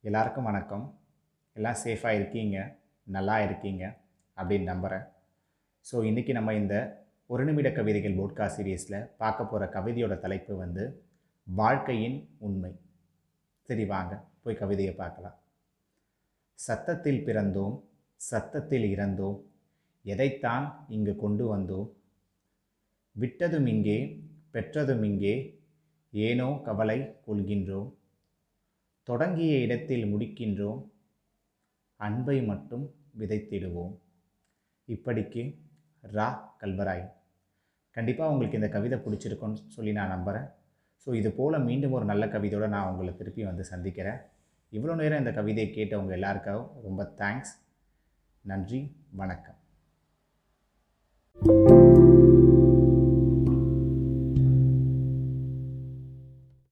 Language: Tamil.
எல்லாருக்கும் வணக்கம். எல்லாம் சேஃபாக இருக்கீங்க? நல்லா இருக்கீங்க? அப்படின்னு நம்புகிறேன் ஸோ இன்றைக்கி நம்ம இந்த ஒரு நிமிட கவிதைகள் போட்காஸ்ட் சீரியஸில் பார்க்க போகிற கவிதையோட தலைப்பு வந்து வாழ்க்கையின் உண்மை. சரி வாங்க போய் கவிதையை பார்க்கலாம். சத்தத்தில் பிறந்தோம் சத்தத்தில் இறந்தோம். எதைத்தான் இங்கு கொண்டு வந்தோம்? விட்டதும் இங்கே பெற்றதும் இங்கே. ஏனோ கவலை கொள்கின்றோம். தொடங்கிய இடத்தில் முடிக்கின்றோம். அன்பை மட்டும் விதைத்திடுவோம். இப்படிக்கு ரா கல்வராய். கண்டிப்பாக உங்களுக்கு இந்த கவிதை பிடிச்சிருக்குன்னு சொல்லி நான் நம்புகிறேன் ஸோ இது போல் மீண்டும் ஒரு நல்ல கவிதையோடு நான் உங்களை திருப்பி வந்து சந்திக்கிறேன். இவ்வளோ நேரம் இந்த கவிதையை கேட்டவங்க எல்லாருக்காகவும் ரொம்ப தேங்க்ஸ் நன்றி வணக்கம்.